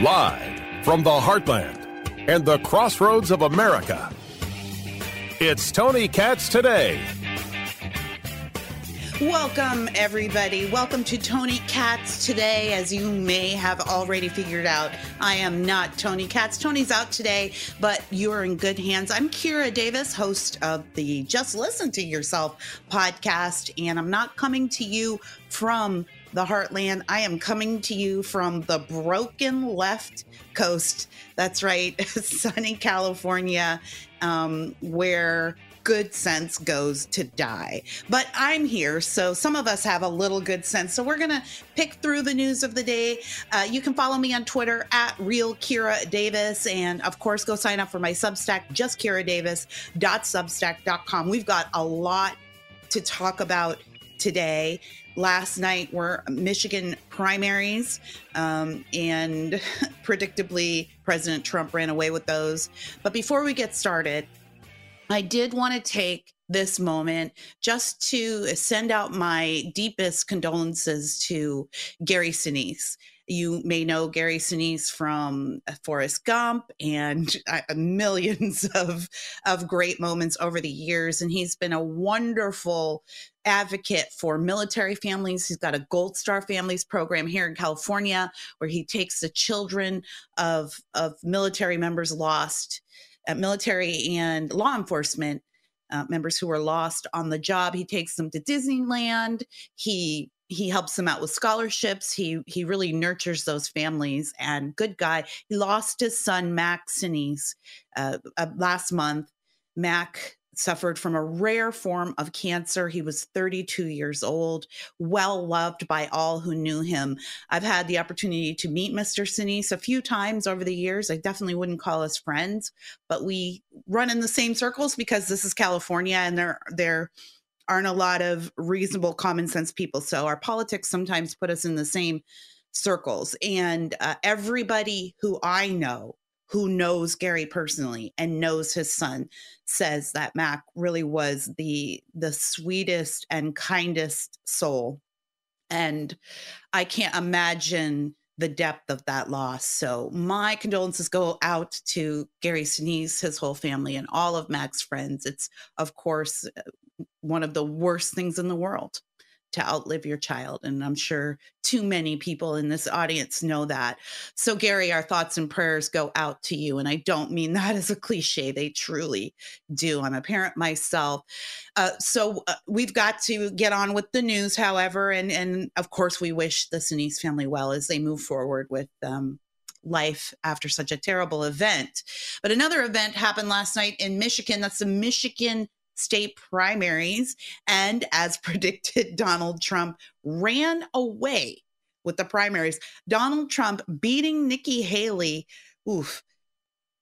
Live from the heartland and the crossroads of America, it's Tony Katz today. Welcome, everybody. Welcome to Tony Katz today. As you may have already figured out, I am not Tony Katz. Tony's out today, but you're in good hands. I'm Kira Davis, host of the Just Listen to Yourself podcast, and I'm not coming to you from the heartland. I am coming to you from the broken left coast. That's right, sunny California, um, where good sense goes to die. But I'm here, so some of us have a little good sense. So we're going to pick through the news of the day. Uh, you can follow me on Twitter at Real Kira Davis. And of course, go sign up for my Substack, justkiradavis.substack.com. We've got a lot to talk about today last night were Michigan primaries, um, and predictably, President Trump ran away with those. But before we get started, I did want to take this moment just to send out my deepest condolences to Gary Sinise. You may know Gary Sinise from Forrest Gump and uh, millions of, of great moments over the years. And he's been a wonderful advocate for military families. He's got a Gold Star Families program here in California where he takes the children of, of military members lost, uh, military and law enforcement uh, members who were lost on the job. He takes them to Disneyland. He he helps them out with scholarships. He he really nurtures those families. And good guy. He lost his son Mac Sinise uh, uh, last month. Mac suffered from a rare form of cancer. He was 32 years old, well loved by all who knew him. I've had the opportunity to meet Mr. Sinise a few times over the years. I definitely wouldn't call us friends, but we run in the same circles because this is California and there there aren't a lot of reasonable common sense people. So our politics sometimes put us in the same circles. And uh, everybody who I know who knows Gary personally and knows his son says that Mac really was the the sweetest and kindest soul and I can't imagine the depth of that loss. So my condolences go out to Gary Sinise, his whole family, and all of Mac's friends. It's of course one of the worst things in the world to outlive your child. And I'm sure too many people in this audience know that. So, Gary, our thoughts and prayers go out to you. And I don't mean that as a cliche, they truly do. I'm a parent myself. Uh, so, uh, we've got to get on with the news, however. And, and of course, we wish the Sinise family well as they move forward with. Um, life after such a terrible event. But another event happened last night in Michigan. That's the Michigan state primaries. And as predicted, Donald Trump ran away with the primaries. Donald Trump beating Nikki Haley, oof,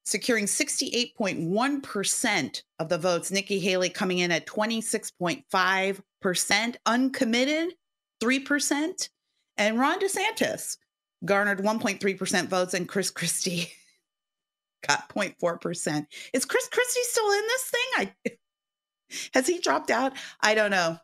securing 68.1% of the votes. Nikki Haley coming in at 26.5%, uncommitted 3%. And Ron DeSantis garnered 1.3% votes, and Chris Christie got 0.4%. Is Chris Christie still in this thing? I has he dropped out? I don't know.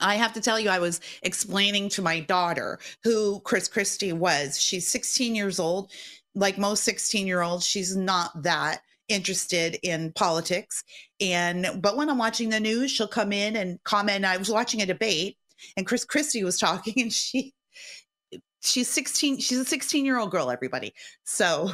I have to tell you, I was explaining to my daughter who Chris Christie was. She's 16 years old. Like most 16 year olds, she's not that interested in politics. And, but when I'm watching the news, she'll come in and comment. I was watching a debate and Chris Christie was talking and she, she's 16, she's a 16 year old girl, everybody. So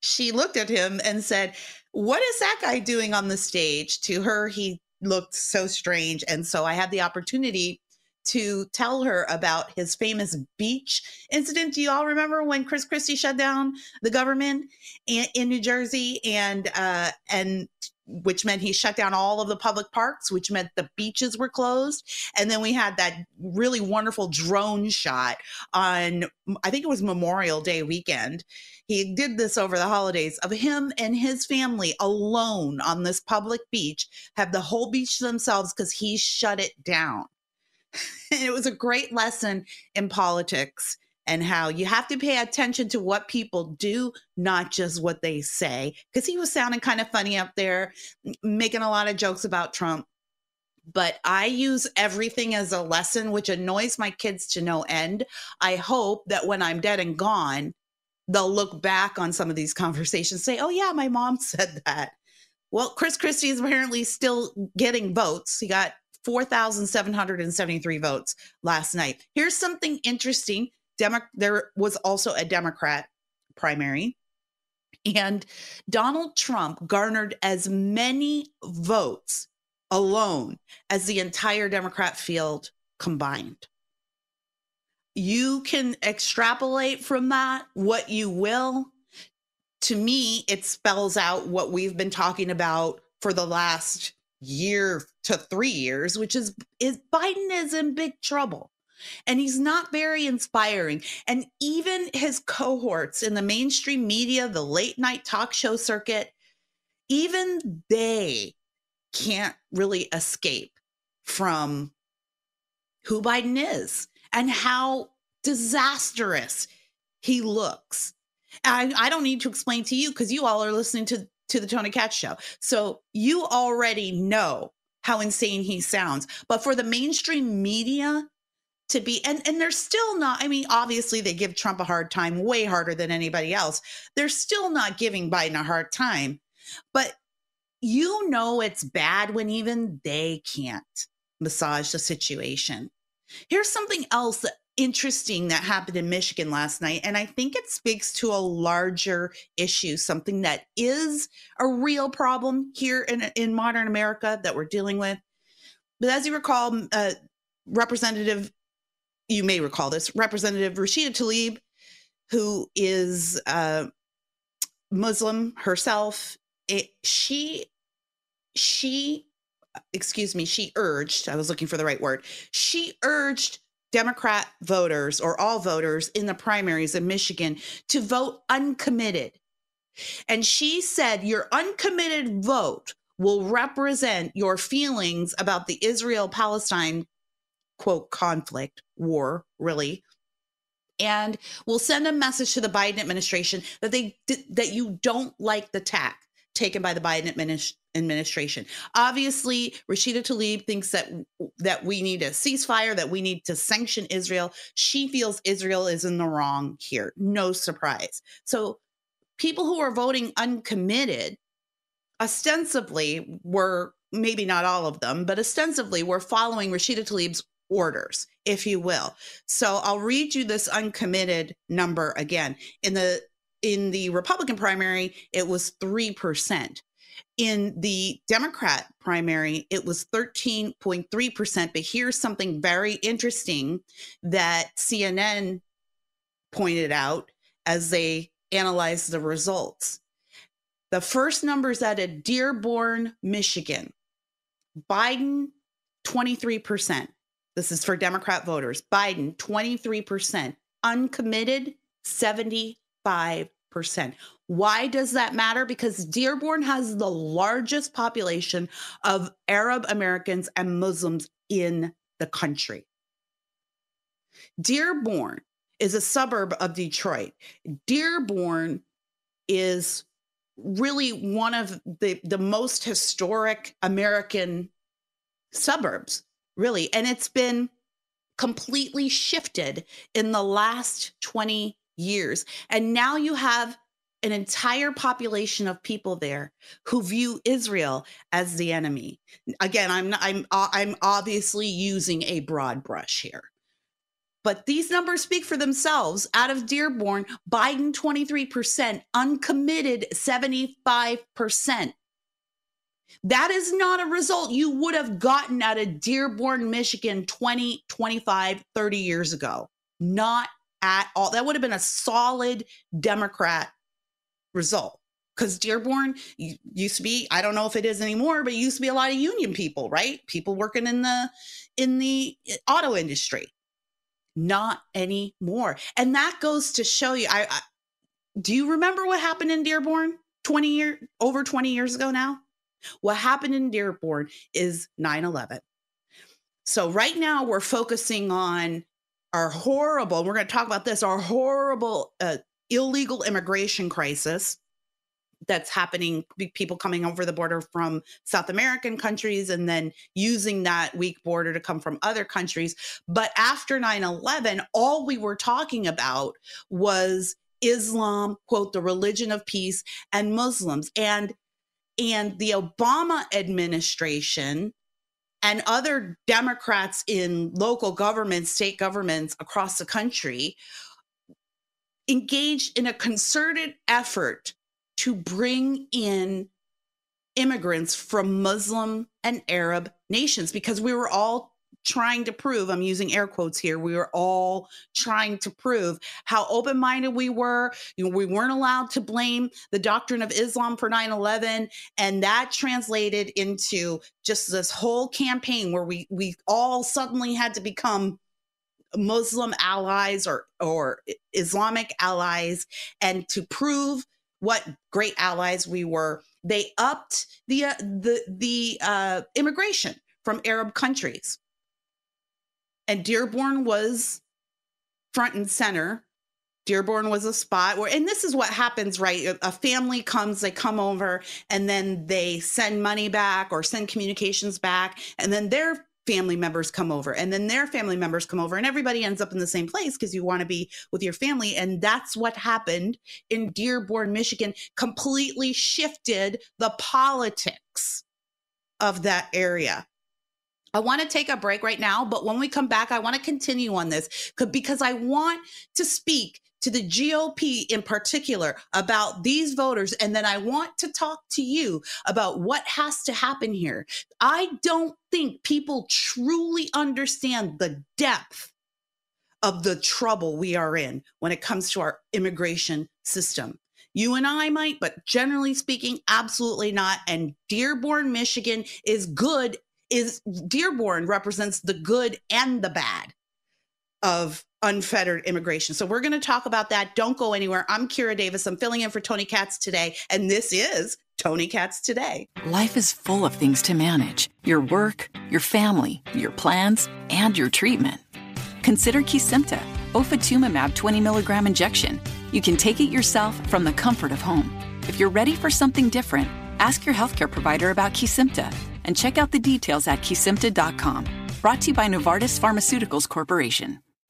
she looked at him and said, what is that guy doing on the stage? To her, he looked so strange. And so I had the opportunity to tell her about his famous beach incident. Do you all remember when Chris Christie shut down the government in, New Jersey and uh, and which meant he shut down all of the public parks, which meant the beaches were closed. And then we had that really wonderful drone shot on, I think it was Memorial Day weekend. He did this over the holidays of him and his family alone on this public beach, have the whole beach to themselves because he shut it down. and it was a great lesson in politics and how you have to pay attention to what people do, not just what they say. Because he was sounding kind of funny up there, making a lot of jokes about Trump. But I use everything as a lesson, which annoys my kids to no end. I hope that when I'm dead and gone, they'll look back on some of these conversations, say, oh, yeah, my mom said that. Well, Chris Christie is apparently still getting votes. He got 4,773 votes last night. Here's something interesting Demo- there was also a Democrat primary. And Donald Trump garnered as many votes alone as the entire Democrat field combined. You can extrapolate from that what you will. To me, it spells out what we've been talking about for the last year to three years, which is, is Biden is in big trouble and he's not very inspiring. And even his cohorts in the mainstream media, the late night talk show circuit, even they can't really escape from who Biden is and how disastrous he looks. I, I don't need to explain to you because you all are listening to, to the Tony Katz show. So you already know how insane he sounds. But for the mainstream media to be and and they're still not i mean obviously they give trump a hard time way harder than anybody else they're still not giving biden a hard time but you know it's bad when even they can't massage the situation here's something else interesting that happened in michigan last night and i think it speaks to a larger issue something that is a real problem here in, in modern america that we're dealing with but as you recall uh, representative you may recall this Representative Rashida Tlaib, who is uh, Muslim herself. It, she, she, excuse me, she urged, I was looking for the right word, she urged Democrat voters or all voters in the primaries in Michigan to vote uncommitted. And she said, Your uncommitted vote will represent your feelings about the Israel Palestine quote conflict, war, really. And will send a message to the Biden administration that they that you don't like the tack taken by the Biden administration. Obviously, Rashida Tlaib thinks that that we need a ceasefire, that we need to sanction Israel. She feels Israel is in the wrong here. No surprise. So people who are voting uncommitted ostensibly were maybe not all of them, but ostensibly were following Rashida Tlaib's orders, if you will. So I'll read you this uncommitted number again. In the in the Republican primary, it was 3%. In the Democrat primary, it was 13.3%. But here's something very interesting that CNN pointed out as they analyzed the results. The first numbers at a Dearborn, Michigan. Biden, 23%. This is for Democrat voters. Biden, 23%. Uncommitted, 75%. Why does that matter? Because Dearborn has the largest population of Arab Americans and Muslims in the country. Dearborn is a suburb of Detroit. Dearborn is really one of the, the most historic American suburbs really. And it's been completely shifted in the last 20 years. And now you have an entire population of people there who view Israel as the enemy. Again, I'm I'm uh, I'm obviously using a broad brush here. But these numbers speak for themselves. Out of Dearborn, Biden 23%, uncommitted 75%. That is not a result you would have gotten out of Dearborn, Michigan 20, 25, 30 years ago. Not at all. That would have been a solid Democrat result because Dearborn used to be, I don't know if it is anymore, but used to be a lot of union people, right? People working in the in the eh, auto industry. Not anymore. And that goes to show you I, I do you remember what happened in Dearborn 20 year over 20 years ago now? What happened in Dearborn is 9/11. So right now we're focusing on our horrible, we're going to talk about this, our horrible uh, illegal immigration crisis that's happening people coming over the border from South American countries and then using that weak border to come from other countries. But after 9 11, all we were talking about was Islam, quote, the religion of peace, and Muslims. And and the Obama administration and other Democrats in local governments, state governments across the country engaged in a concerted effort to bring in immigrants from Muslim and Arab nations because we were all trying to prove, I'm using air quotes here, we were all trying to prove how open minded we were. You know, we weren't allowed to blame the doctrine of Islam for 9 11. And that translated into just this whole campaign where we, we all suddenly had to become Muslim allies or, or Islamic allies and to prove what great allies we were. They upped the uh, the the uh, immigration from Arab countries, and Dearborn was front and center. Dearborn was a spot where, and this is what happens, right? A family comes, they come over, and then they send money back or send communications back, and then they're family members come over and then their family members come over and everybody ends up in the same place because you want to be with your family and that's what happened in Dearborn Michigan completely shifted the politics of that area I want to take a break right now, but when we come back, I want to continue on this because I want to speak to the GOP in particular about these voters. And then I want to talk to you about what has to happen here. I don't think people truly understand the depth of the trouble we are in when it comes to our immigration system. You and I might, but generally speaking, absolutely not. And Dearborn, Michigan is good, is Dearborn represents the good and the bad of unfettered immigration. So we're going to talk about that. Don't go anywhere. I'm Kira Davis. I'm filling in for Tony Katz today, and this is Tony Katz Today. Life is full of things to manage your work, your family, your plans, and your treatment. Consider Kesimpta, ofatumumab 20 milligram injection. You can take it yourself from the comfort of home. If you're ready for something different, ask your healthcare provider about Kesimpta and check out the details at kesimpta.com. Brought to you by Novartis Pharmaceuticals Corporation.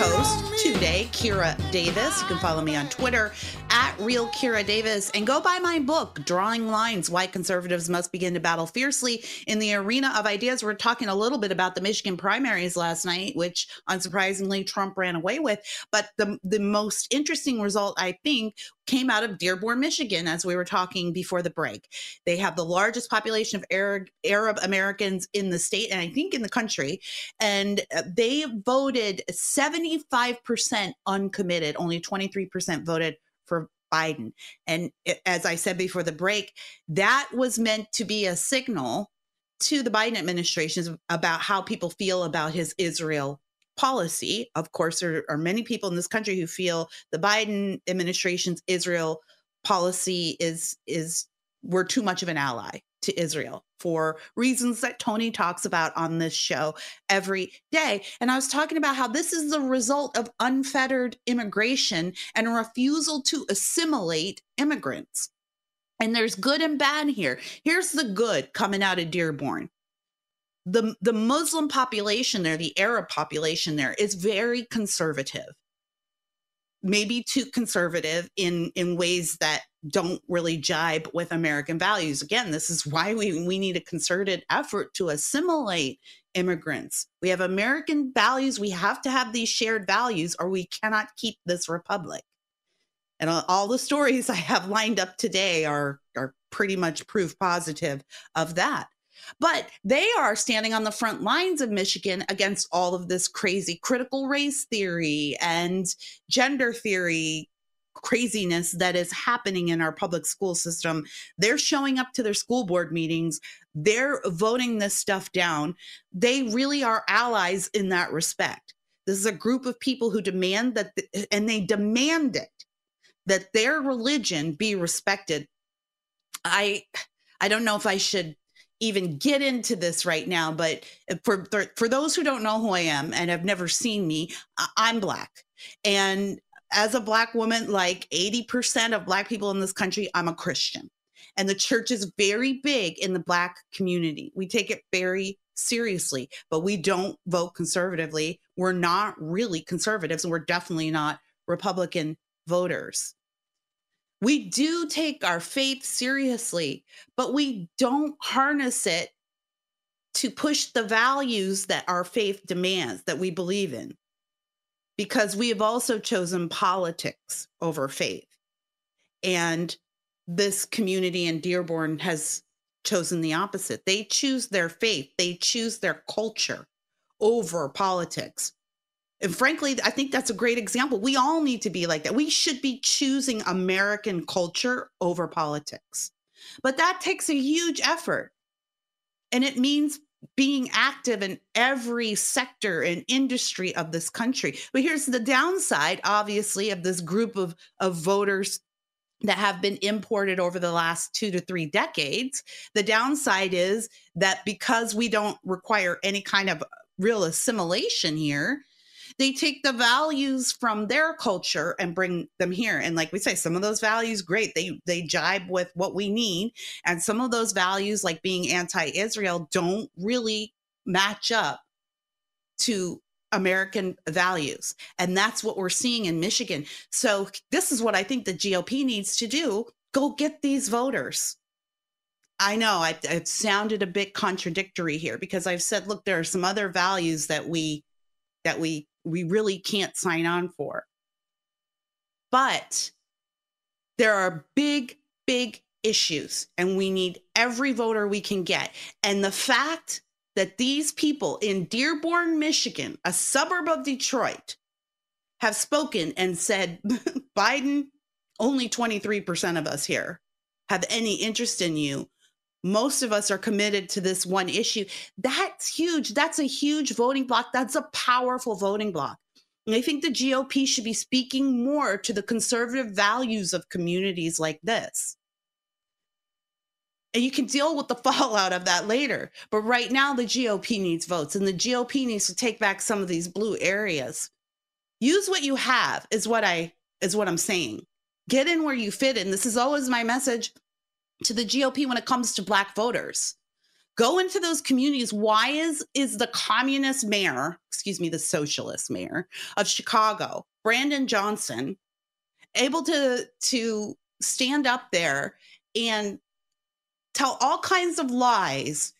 I'm Kira Davis. You can follow me on Twitter at Real Kira Davis and go buy my book, Drawing Lines Why Conservatives Must Begin to Battle Fiercely in the Arena of Ideas. We're talking a little bit about the Michigan primaries last night, which unsurprisingly Trump ran away with. But the, the most interesting result, I think, came out of Dearborn, Michigan, as we were talking before the break. They have the largest population of Arab, Arab Americans in the state and I think in the country. And uh, they voted 75% uncommitted, only 23% voted for Biden. And as I said before the break, that was meant to be a signal to the Biden administration about how people feel about his Israel policy. Of course, there are many people in this country who feel the Biden administration's Israel policy is is we're too much of an ally to Israel. For reasons that Tony talks about on this show every day. And I was talking about how this is the result of unfettered immigration and a refusal to assimilate immigrants. And there's good and bad here. Here's the good coming out of Dearborn. The, the Muslim population there, the Arab population there, is very conservative maybe too conservative in in ways that don't really jibe with American values. Again, this is why we we need a concerted effort to assimilate immigrants. We have American values. We have to have these shared values, or we cannot keep this republic. And all the stories I have lined up today are are pretty much proof positive of that. But they are standing on the front lines of Michigan against all of this crazy critical race theory and gender theory craziness that is happening in our public school system. They're showing up to their school board meetings. They're voting this stuff down. They really are allies in that respect. This is a group of people who demand that, and they demand it, that their religion be respected. I, I don't know if I should even get into this right now, but uh, for for those who don't know who I am and have never seen me, I'm black. And as a black woman, like 80% of black people in this country, I'm a Christian. And the church is very big in the black community. We take it very seriously, but we don't vote conservatively. We're not really conservatives, and we're definitely not Republican voters. We do take our faith seriously, but we don't harness it to push the values that our faith demands that we believe in. Because we have also chosen politics over faith. And this community in Dearborn has chosen the opposite. They choose their faith, they choose their culture over politics. And frankly, I think that's a great example. We all need to be like that. We should be choosing American culture over politics. But that takes a huge effort. And it means being active in every sector and industry of this country. But here's the downside, obviously, of this group of, of voters that have been imported over the last two to three decades. The downside is that because we don't require any kind of real assimilation here, they take the values from their culture and bring them here and like we say some of those values great they they jibe with what we need and some of those values like being anti-israel don't really match up to American values. And that's what we're seeing in Michigan. So, this is what I think the GOP needs to do go get these voters. I know I, it sounded a bit contradictory here because I've said, look, there are some other values that we that we we really can't sign on for. But there are big, big issues, and we need every voter we can get. And the fact that these people in Dearborn, Michigan, a suburb of Detroit, have spoken and said, Biden, only 23% of us here have any interest in you most of us are committed to this one issue. That's huge. That's a huge voting block. That's a powerful voting block. And I think the GOP should be speaking more to the conservative values of communities like this. And you can deal with the fallout of that later. But right now, the GOP needs votes, and the GOP needs to take back some of these blue areas. Use what you have, is what I is what I'm saying. Get in where you fit in. This is always my message to the GOP when it comes to black voters. Go into those communities. Why is is the communist mayor, excuse me, the socialist mayor of Chicago, Brandon Johnson, able to to stand up there and tell all kinds of lies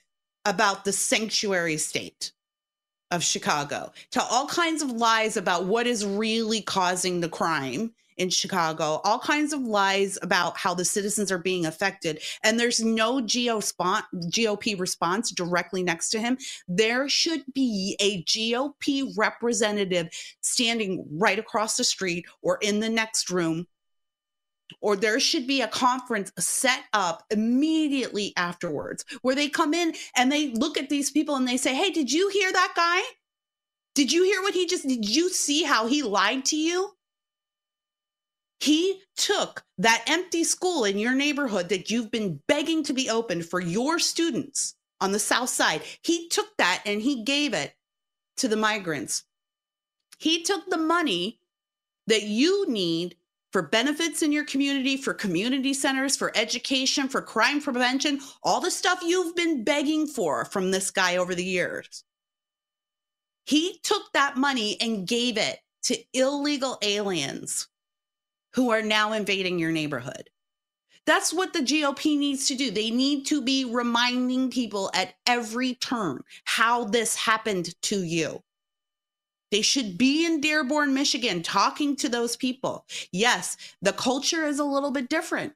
about the sanctuary state of Chicago, tell all kinds of lies about what is really causing the crime in Chicago, all kinds of lies about how the citizens are being affected. And there's no GOP response directly next to him. There should be a GOP representative standing right across the street or in the next room or there should be a conference set up immediately afterwards where they come in and they look at these people and they say, Hey, did you hear that guy? Did you hear what he just did you see how he lied to you? He took that empty school in your neighborhood that you've been begging to be opened for your students on the south side. He took that and he gave it to the migrants. He took the money that you need for benefits in your community, for community centers, for education, for crime prevention, all the stuff you've been begging for from this guy over the years. He took that money and gave it to illegal aliens who are now invading your neighborhood. That's what the GOP needs to do. They need to be reminding people at every turn how this happened to you. They should be in Dearborn, Michigan, talking to those people. Yes, the culture is a little bit different.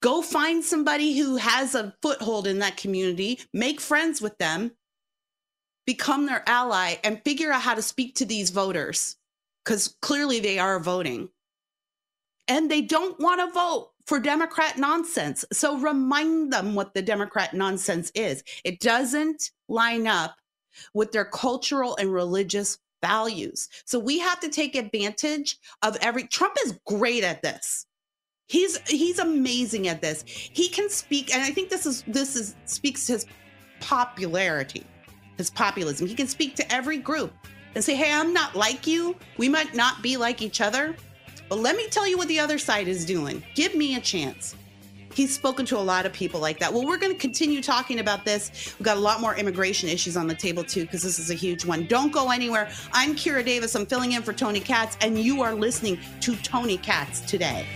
Go find somebody who has a foothold in that community, make friends with them, become their ally, and figure out how to speak to these voters because clearly they are voting. And they don't want to vote for Democrat nonsense. So remind them what the Democrat nonsense is. It doesn't line up with their cultural and religious values. So we have to take advantage of every Trump is great at this. He's he's amazing at this. He can speak and I think this is this is speaks to his popularity, his populism. He can speak to every group and say, "Hey, I'm not like you. We might not be like each other, but let me tell you what the other side is doing. Give me a chance." He's spoken to a lot of people like that. Well, we're going to continue talking about this. We've got a lot more immigration issues on the table, too, because this is a huge one. Don't go anywhere. I'm Kira Davis. I'm filling in for Tony Katz, and you are listening to Tony Katz today.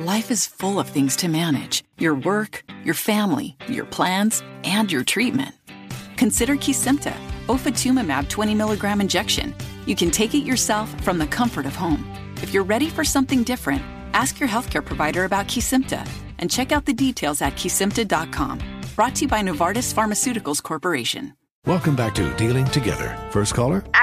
Life is full of things to manage your work, your family, your plans, and your treatment. Consider Kesimpta, ofatumumab 20 milligram injection. You can take it yourself from the comfort of home. If you're ready for something different, ask your healthcare provider about Kesimpta and check out the details at kesimpta.com. Brought to you by Novartis Pharmaceuticals Corporation. Welcome back to Dealing Together. First caller?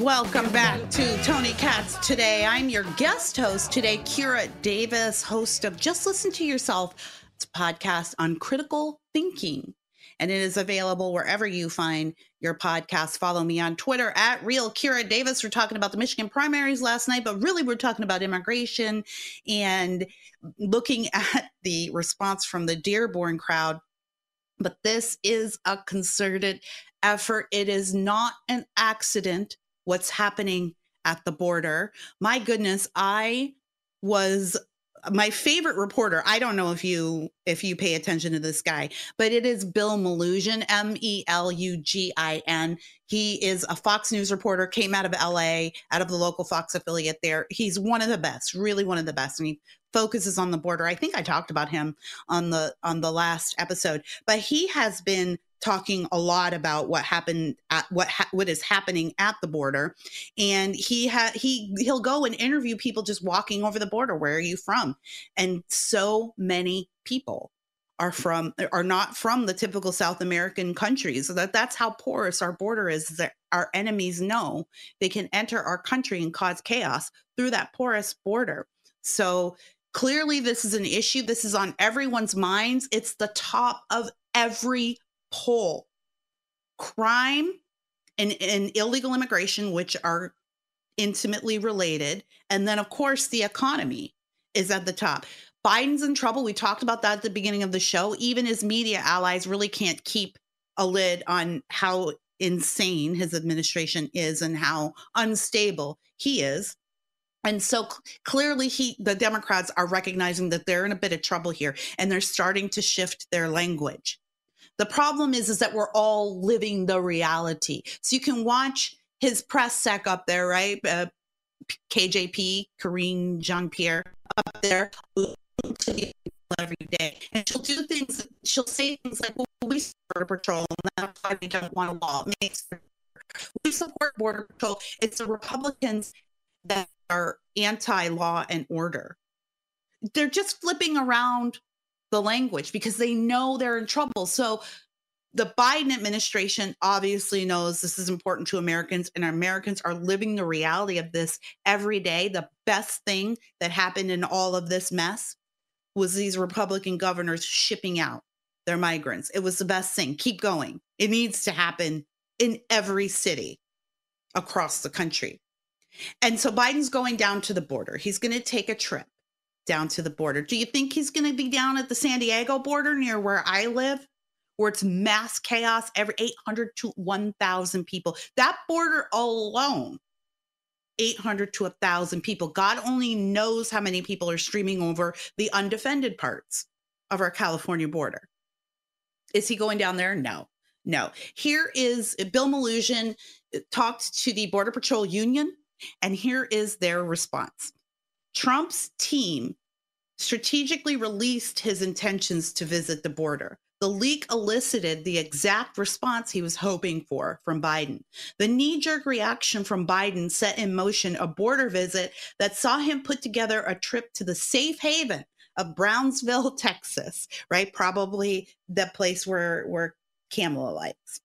Welcome back to Tony Katz today. I'm your guest host today, Kira Davis, host of Just Listen to Yourself. It's a podcast on critical thinking, and it is available wherever you find your podcast. Follow me on Twitter at Real Kira Davis. We're talking about the Michigan primaries last night, but really we're talking about immigration and looking at the response from the Dearborn crowd. But this is a concerted effort. It is not an accident what's happening at the border. My goodness, I was my favorite reporter i don't know if you if you pay attention to this guy but it is bill melugin m-e-l-u-g-i-n he is a fox news reporter came out of la out of the local fox affiliate there. He's one of the best really one of the best and he focuses on the border. I think i talked about him on the on the last episode but he has been talking a lot about what happened at what ha- what is happening at the border. And he had he he'll go and interview people just walking over the border where are you from? And so many people are from are not from the typical south american countries. So that that's how porous our border is that our enemies know they can enter our country and cause chaos through that porous border. So clearly this is an issue. This is on everyone's minds. It's the top of every poll crime and, and illegal immigration, which are intimately related. And then, of course, the economy is at the top. Biden's in trouble. We talked about that at the beginning of the show. Even his media allies really can't keep a lid on how insane his administration is and how unstable he is. And so clearly he the Democrats are recognizing that they're in a bit of trouble here and they're starting to shift their language. The problem is, is that we're all living the reality. So you can watch his press sec up there, right? Uh, KJP, Karine Jean Pierre up there every day. And she'll do things she'll say things like, well, we support Patrol, and that's why we don't want a law. We support Border Patrol. It's the Republicans that are anti law and order. They're just flipping around the language because they know they're in trouble. So the Biden administration obviously knows this is important to Americans, and Americans are living the reality of this every day. The best thing that happened in all of this mess was these Republican governors shipping out their migrants. It was the best thing. Keep going. It needs to happen in every city across the country. And so Biden's going down to the border. He's going to take a trip down to the border. Do you think he's going to be down at the San Diego border near where I live? Where it's mass chaos, every 800 to 1,000 people. That border alone, 800 to 1,000 people. God only knows how many people are streaming over the undefended parts of our California border. Is he going down there? No, no. Here is Bill Melugin uh, talked to the Border Patrol Union, and here is their response. Trump's team strategically released his intentions to visit the border. The leak elicited the exact response he was hoping for from Biden. The knee jerk reaction from Biden set in motion a border visit that saw him put together a trip to the safe haven of Brownsville, Texas, right? Probably the place where, where Kamala likes.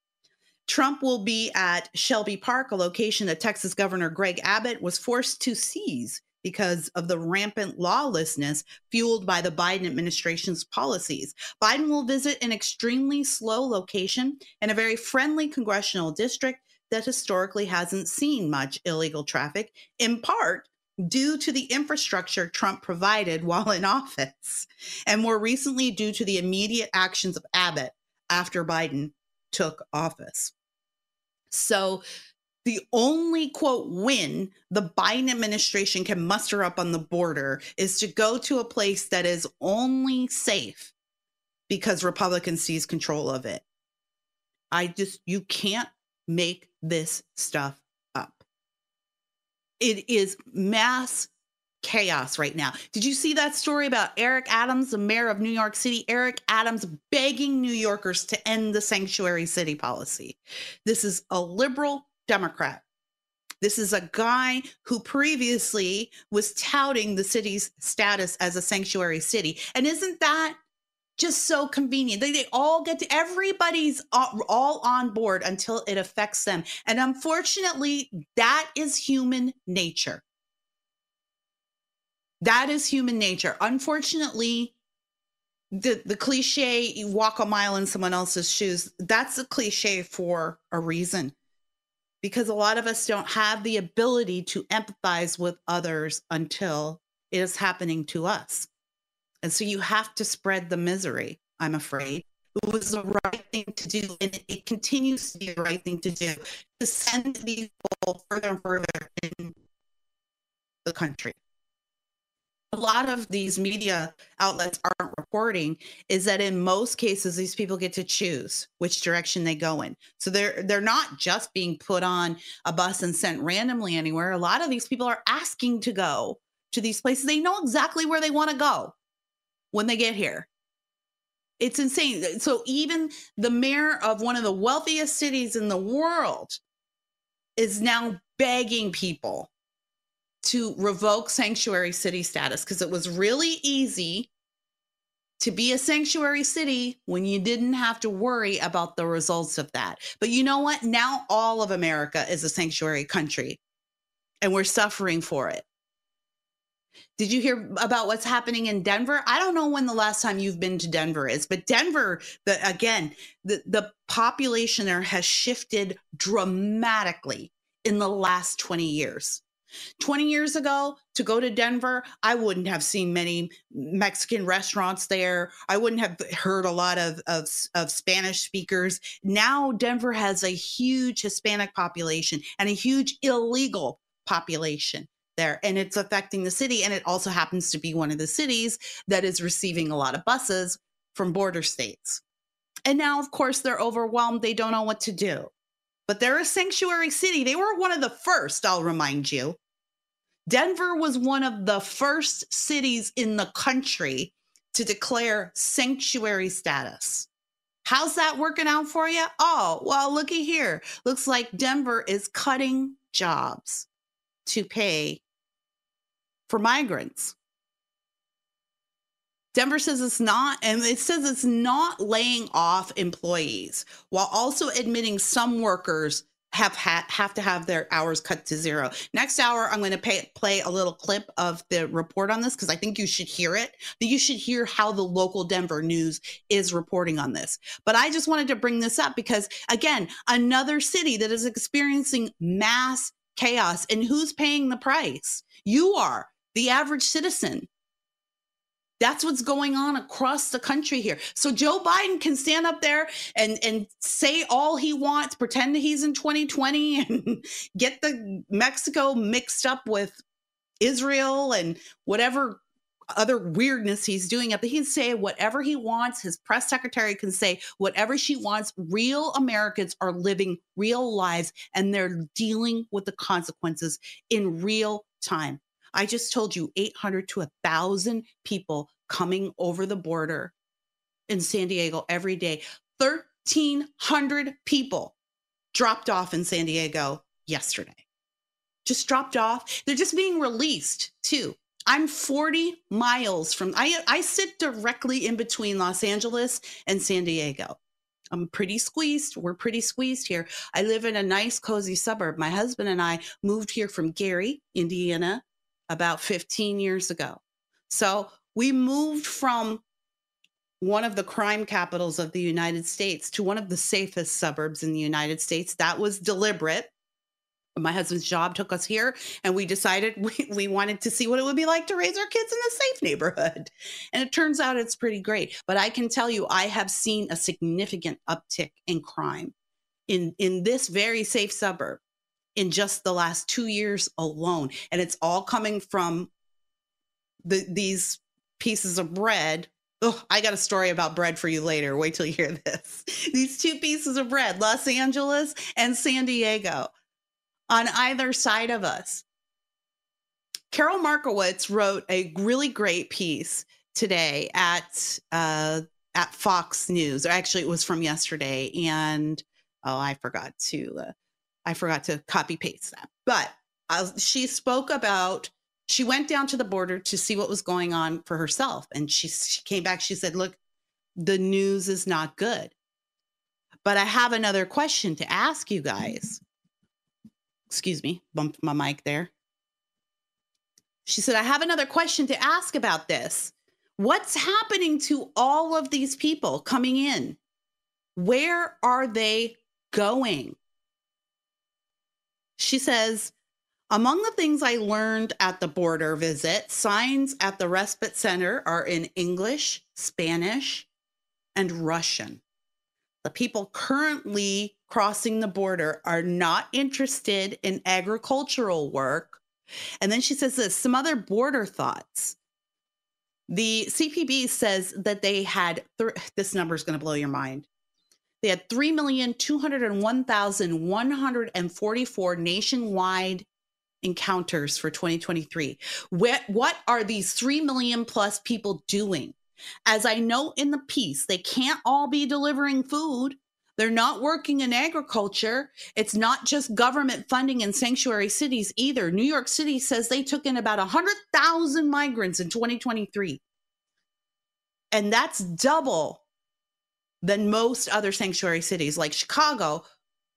Trump will be at Shelby Park, a location that Texas Governor Greg Abbott was forced to seize because of the rampant lawlessness fueled by the Biden administration's policies. Biden will visit an extremely slow location in a very friendly congressional district that historically hasn't seen much illegal traffic, in part due to the infrastructure Trump provided while in office, and more recently due to the immediate actions of Abbott after Biden took office. So the only quote win the Biden administration can muster up on the border is to go to a place that is only safe because Republicans seize control of it. I just, you can't make this stuff up. It is mass chaos right now. Did you see that story about Eric Adams, the mayor of New York City? Eric Adams begging New Yorkers to end the sanctuary city policy. This is a liberal Democrat. This is a guy who previously was touting the city's status as a sanctuary city. And isn't that just so convenient? They, they all get to, everybody's all, all on board until it affects them. And unfortunately, that is human nature. That is human nature. Unfortunately, the the cliche you walk a mile in someone else's shoes that's a cliche for a reason because a lot of us don't have the ability to empathize with others until it is happening to us. And so you have to spread the misery, I'm afraid. It was the right thing to do, and it continues to be the right thing to do to send these people further and further in the country a lot of these media outlets aren't reporting is that in most cases these people get to choose which direction they go in. So they're they're not just being put on a bus and sent randomly anywhere. A lot of these people are asking to go to these places. They know exactly where they want to go when they get here. It's insane. So even the mayor of one of the wealthiest cities in the world is now begging people to revoke sanctuary city status because it was really easy to be a sanctuary city when you didn't have to worry about the results of that. But you know what? Now all of America is a sanctuary country and we're suffering for it. Did you hear about what's happening in Denver? I don't know when the last time you've been to Denver is, but Denver, the, again, the, the population there has shifted dramatically in the last 20 years. 20 years ago, to go to Denver, I wouldn't have seen many Mexican restaurants there. I wouldn't have heard a lot of, of, of Spanish speakers. Now, Denver has a huge Hispanic population and a huge illegal population there and it's affecting the city and it also happens to be one of the cities that is receiving a lot of buses from border states. And now of course they're overwhelmed. They don't know what to do. But they're a sanctuary city. They were one of the first i'll remind you Denver was one of the first cities in the country to declare sanctuary status. How's that working out for you? Oh, well, looky here. Looks like Denver is cutting jobs to pay for migrants. Denver says it's not, and it says it's not laying off employees while also admitting some workers have ha- have to have their hours cut to zero. Next hour, I'm going to pay, play a little clip of the report on this because I think you should hear it. You should hear how the local Denver news is reporting on this. But I just wanted to bring this up because again, another city that is experiencing mass chaos, and who's paying the price? You are the average citizen. That's what's going on across the country here. So Joe Biden can stand up there and and say all he wants, pretend he's in 2020 and get the Mexico mixed up with Israel and whatever other weirdness he's doing up. He can say whatever he wants. His press secretary can say whatever she wants. Real Americans are living real lives and they're dealing with the consequences in real time. I just told you 800 to 1,000 people coming over the border in San Diego every day. 1,300 people dropped off in San Diego yesterday. Just dropped off. They're just being released too. I'm 40 miles from I I sit directly in between Los Angeles and San Diego. I'm pretty squeezed. We're pretty squeezed here. I live in a nice cozy suburb. My husband and I moved here from Gary, Indiana about 15 years ago. So we moved from one of the crime capitals of the United States to one of the safest suburbs in the United States. That was deliberate. My husband's job took us here, and we decided we, we wanted to see what it would be like to raise our kids in a safe neighborhood. And it turns out it's pretty great. But I can tell you, I have seen a significant uptick in crime in, in this very safe suburb in just the last two years alone. And it's all coming from the, these pieces of bread. Oh, I got a story about bread for you later. Wait till you hear this. These two pieces of bread, Los Angeles and San Diego, on either side of us. Carol Markowitz wrote a really great piece today at uh, at Fox News. Or actually, it was from yesterday, and oh, I forgot to uh, I forgot to copy paste that. But uh, she spoke about she went down to the border to see what was going on for herself, and she she came back. She said, "Look, the news is not good." But I have another question to ask you guys. Excuse me, bumped my mic there. She said, I have another question to ask about this. What's happening to all of these people coming in? Where are they going? She says, among the things I learned at the border visit, signs at the respite center are in English, Spanish, and Russian. The people currently crossing the border are not interested in agricultural work. And then she says this some other border thoughts. The CPB says that they had, th- this number is going to blow your mind. They had 3,201,144 nationwide encounters for 2023. What, are these 3 million plus people doing? As I note in the piece, they can't all be delivering food. They're not working in agriculture. It's not just government funding in sanctuary cities either. New York City says they took in about 100,000 migrants in 2023. And that's double than most other sanctuary cities like Chicago.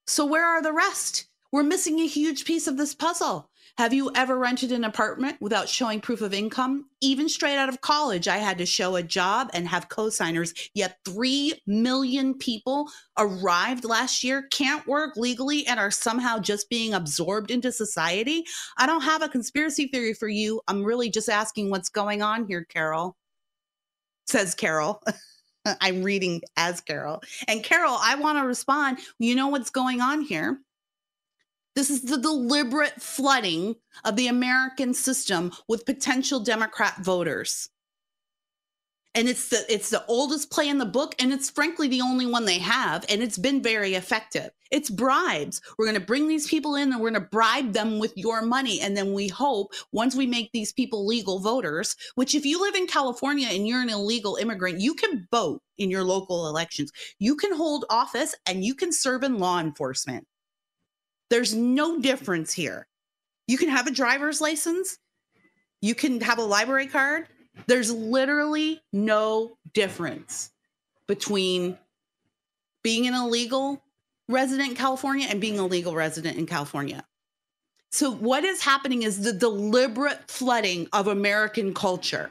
So, where are the rest? We're missing a huge piece of this puzzle. Have you ever rented an apartment without showing proof of income? Even straight out of college, I had to show a job and have cosigners. Yet 3 million people arrived last year, can't work legally, and are somehow just being absorbed into society. I don't have a conspiracy theory for you. I'm really just asking what's going on here, Carol. Says Carol. Uh, I'm reading as Carol. And Carol, I want to respond. You know what's going on here? This is the deliberate flooding of the American system with potential Democrat voters. And it's the it's the oldest play in the book and it's frankly the only one they have and it's been very effective. It's bribes. We're going to bring these people in and we're going to bribe them with your money and then we hope once we make these people legal voters which if you live in california and you're an illegal immigrant you can vote in your local elections. You can hold office and you can serve in law enforcement. There's no difference here. You can have a driver's license. You can have a library card there's literally no difference between being an illegal resident in California and being a legal resident in California. So, what is happening is the deliberate flooding of American culture.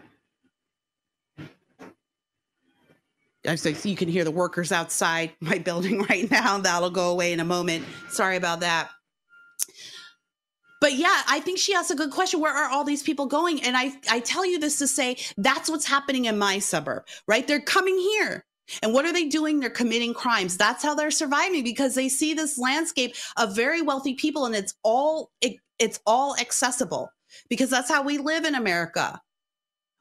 I so you can hear the workers outside my building right now. That'll go away in a moment. Sorry about that but yeah, I think she asked a good question. Where are all these people going? And I, I tell you this to say that's what's happening in my suburb, right? They're coming here. And what are they doing? They're committing crimes. That's how they're surviving because they see this landscape of very wealthy people and it's all it, it's all accessible because that's how we live in America.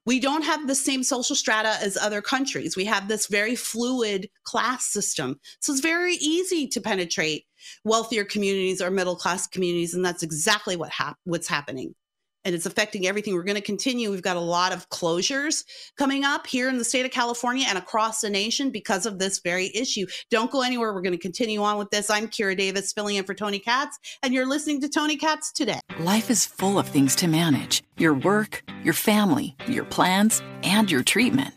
We don't have the same social strata as other countries. We have this very fluid class system. So it's very easy to penetrate wealthier communities or middle class communities, and that's exactly what hap- what's happening. And it's affecting everything. We're going to continue. We've got a lot of closures coming up here in the state of California and across the nation because of this very issue. Don't go anywhere. We're going to continue on with this. I'm Kira Davis, filling in for Tony Katz, and you're listening to Tony Katz today. Life is full of things to manage your work, your family, your plans, and your treatment.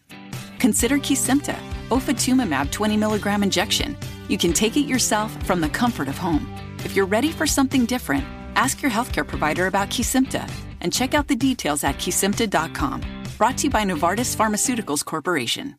Consider Kesimpta, ofatumumab 20 milligram injection you can take it yourself from the comfort of home. If you're ready for something different, ask your healthcare provider about Kesimpta and check out the details at kesimpta.com. Brought to you by Novartis Pharmaceuticals Corporation.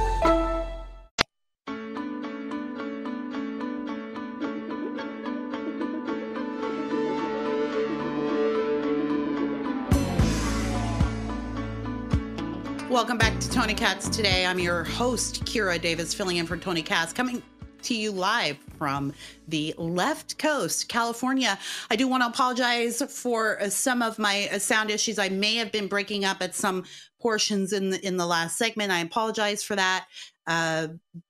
Welcome back to Tony Katz today. I'm your host, Kira Davis, filling in for Tony Katz, coming to you live from the left coast, California. I do want to apologize for some of my sound issues. I may have been breaking up at some portions in the in the last segment. I apologize for that. Uh,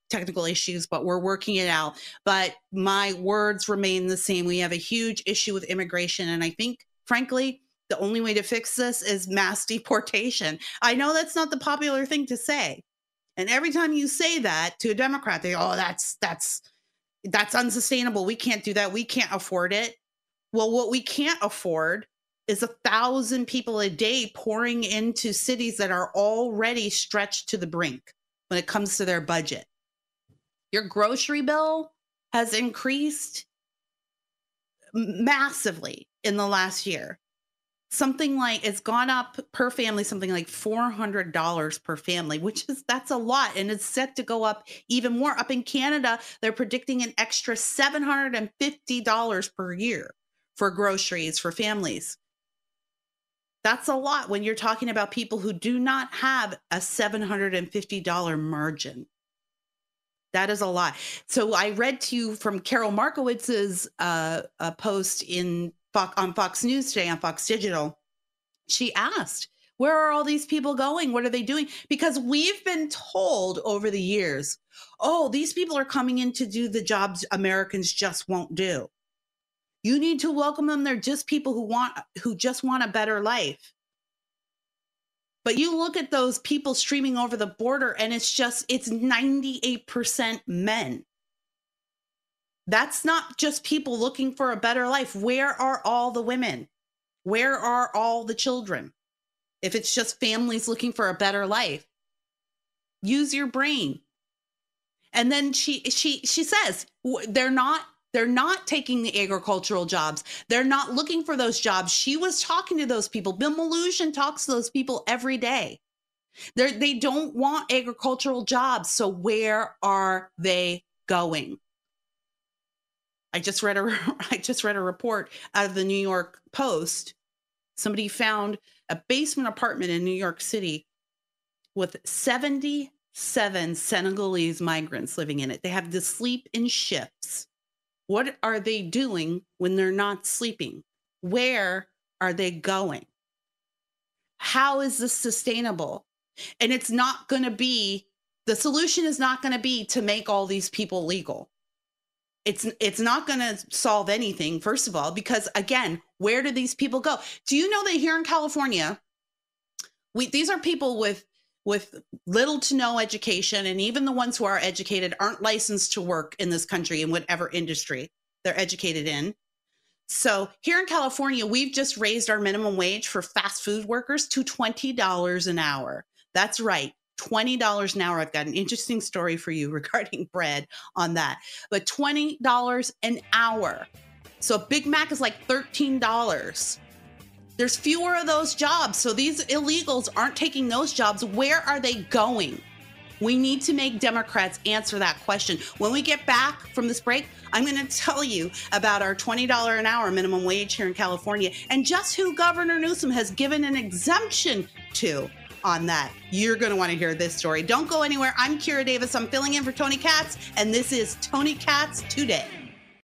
technical issues, but we're working it out. But my words remain the same. We have a huge issue with immigration, and I think, frankly, the only way to fix this is mass deportation. I know that's not the popular thing to say. And every time you say that to a Democrat, they, go, oh, that's that's that's unsustainable. We can't do that. We can't afford it. Well, what we can't afford is a thousand people a day pouring into cities that are already stretched to the brink when it comes to their budget. Your grocery bill has increased massively in the last year something like it's gone up per family something like $400 per family which is that's a lot and it's set to go up even more. Up in canada they're predicting an extra $750 per year for groceries for families. That's a lot when you're talking about people who do not have a $750 margin. That is a lot. So I read to you from Carol Markowitz's uh, post in on Fox News today on Fox Digital, she asked, where are all these people going? What are they doing? Because we've been told over the years, oh, these people are coming in to do the jobs Americans just won't do. You need to welcome them. They're just people who want who just want a better life. But you look at those people streaming over the border and it's just it's 98% men. That's not just people looking for a better life. Where are all the women? Where are all the children? If it's just families looking for a better life, use your brain. And then she she she says they're not they're not taking the agricultural jobs. They're not looking for those jobs. She was talking to those people. Bill Melugin talks to those people every day. They're, they don't want agricultural jobs. So where are they going? I just read a I just read a report out of the New York Post. Somebody found a basement apartment in New York City with 77 Senegalese migrants living in it. They have to sleep in shifts. What are they doing when they're not sleeping? Where are they going? How is this sustainable? And it's not going to be the solution is not going to be to make all these people legal. It's it's not going to solve anything first of all because again, where do these people go? Do you know that here in California, we these are people with with little to no education and even the ones who are educated aren't licensed to work in this country in whatever industry they're educated in. So, here in California, we've just raised our minimum wage for fast food workers to $20 an hour. That's right. $20 an hour. I've got an interesting story for you regarding bread on that. But $20 an hour. So a Big Mac is like $13. There's fewer of those jobs. So these illegals aren't taking those jobs. Where are they going? We need to make Democrats answer that question. When we get back from this break, I'm going to tell you about our $20 an hour minimum wage here in California and just who Governor Newsom has given an exemption to on that. You're going to want to hear this story. Don't go anywhere. I'm Kira Davis. I'm filling in for Tony Katz, and this is Tony Katz Today.